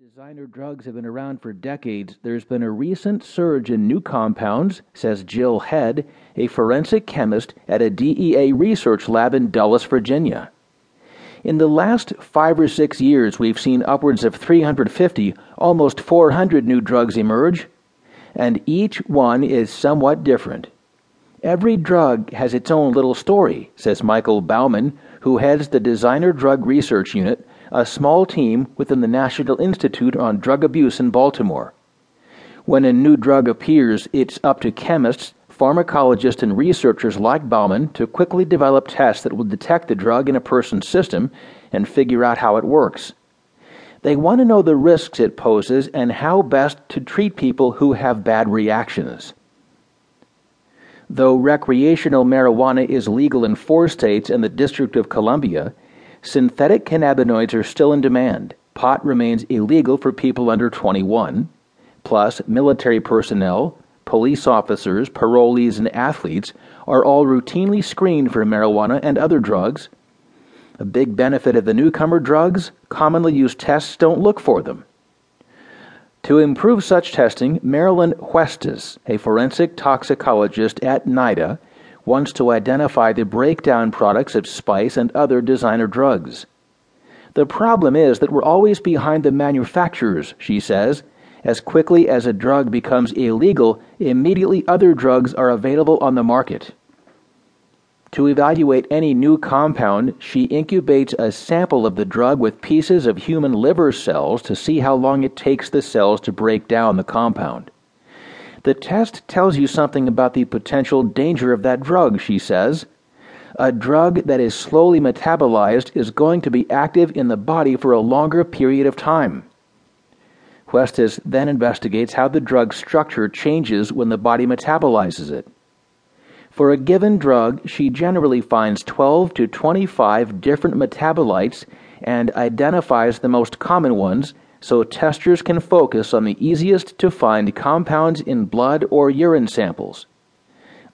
Designer drugs have been around for decades. There's been a recent surge in new compounds, says Jill Head, a forensic chemist at a DEA research lab in Dulles, Virginia. In the last five or six years, we've seen upwards of 350, almost 400 new drugs emerge, and each one is somewhat different. Every drug has its own little story, says Michael Baumann, who heads the Designer Drug Research Unit a small team within the National Institute on Drug Abuse in Baltimore. When a new drug appears, it's up to chemists, pharmacologists, and researchers like Baumann to quickly develop tests that will detect the drug in a person's system and figure out how it works. They want to know the risks it poses and how best to treat people who have bad reactions. Though recreational marijuana is legal in four states and the District of Columbia, Synthetic cannabinoids are still in demand. Pot remains illegal for people under 21. Plus, military personnel, police officers, parolees, and athletes are all routinely screened for marijuana and other drugs. A big benefit of the newcomer drugs commonly used tests don't look for them. To improve such testing, Marilyn Huestis, a forensic toxicologist at NIDA, wants to identify the breakdown products of spice and other designer drugs. The problem is that we're always behind the manufacturers, she says. As quickly as a drug becomes illegal, immediately other drugs are available on the market. To evaluate any new compound, she incubates a sample of the drug with pieces of human liver cells to see how long it takes the cells to break down the compound. The test tells you something about the potential danger of that drug, she says. A drug that is slowly metabolized is going to be active in the body for a longer period of time. Huestis then investigates how the drug structure changes when the body metabolizes it. For a given drug, she generally finds 12 to 25 different metabolites and identifies the most common ones so testers can focus on the easiest to find compounds in blood or urine samples.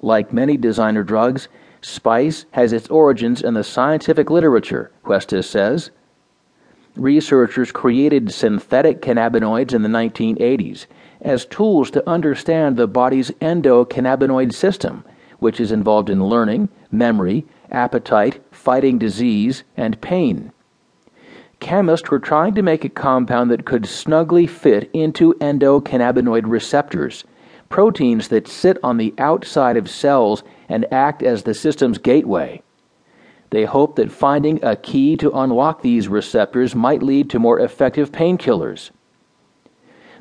Like many designer drugs, spice has its origins in the scientific literature, Huestis says. Researchers created synthetic cannabinoids in the 1980s as tools to understand the body's endocannabinoid system, which is involved in learning, memory, appetite, fighting disease, and pain chemists were trying to make a compound that could snugly fit into endocannabinoid receptors, proteins that sit on the outside of cells and act as the system's gateway. They hoped that finding a key to unlock these receptors might lead to more effective painkillers.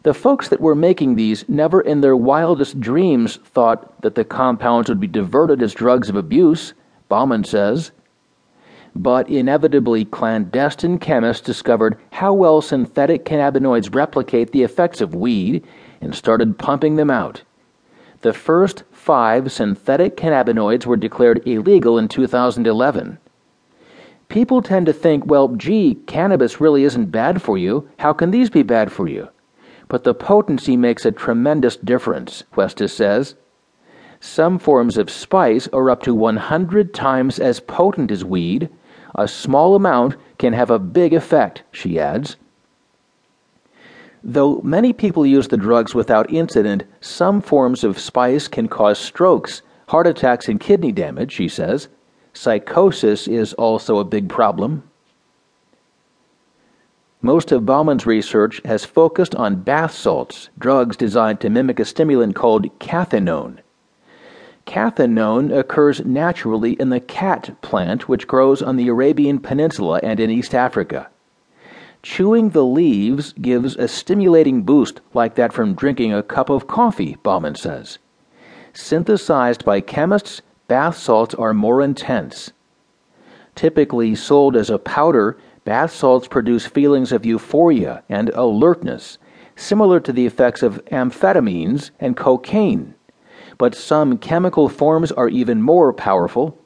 The folks that were making these never in their wildest dreams thought that the compounds would be diverted as drugs of abuse, Baumann says but inevitably clandestine chemists discovered how well synthetic cannabinoids replicate the effects of weed and started pumping them out. The first five synthetic cannabinoids were declared illegal in 2011. People tend to think, well, gee, cannabis really isn't bad for you. How can these be bad for you? But the potency makes a tremendous difference, Huestis says. Some forms of spice are up to 100 times as potent as weed, a small amount can have a big effect, she adds. Though many people use the drugs without incident, some forms of spice can cause strokes, heart attacks, and kidney damage, she says. Psychosis is also a big problem. Most of Baumann's research has focused on bath salts, drugs designed to mimic a stimulant called cathinone. Cathinone occurs naturally in the khat plant, which grows on the Arabian Peninsula and in East Africa. Chewing the leaves gives a stimulating boost like that from drinking a cup of coffee, Baumann says. Synthesized by chemists, bath salts are more intense. Typically sold as a powder, bath salts produce feelings of euphoria and alertness, similar to the effects of amphetamines and cocaine but some chemical forms are even more powerful.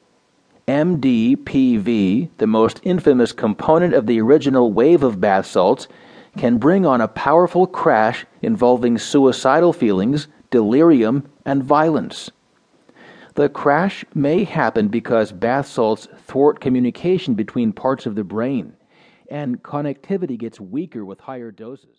MDPV, the most infamous component of the original wave of bath salts, can bring on a powerful crash involving suicidal feelings, delirium, and violence. The crash may happen because bath salts thwart communication between parts of the brain, and connectivity gets weaker with higher doses.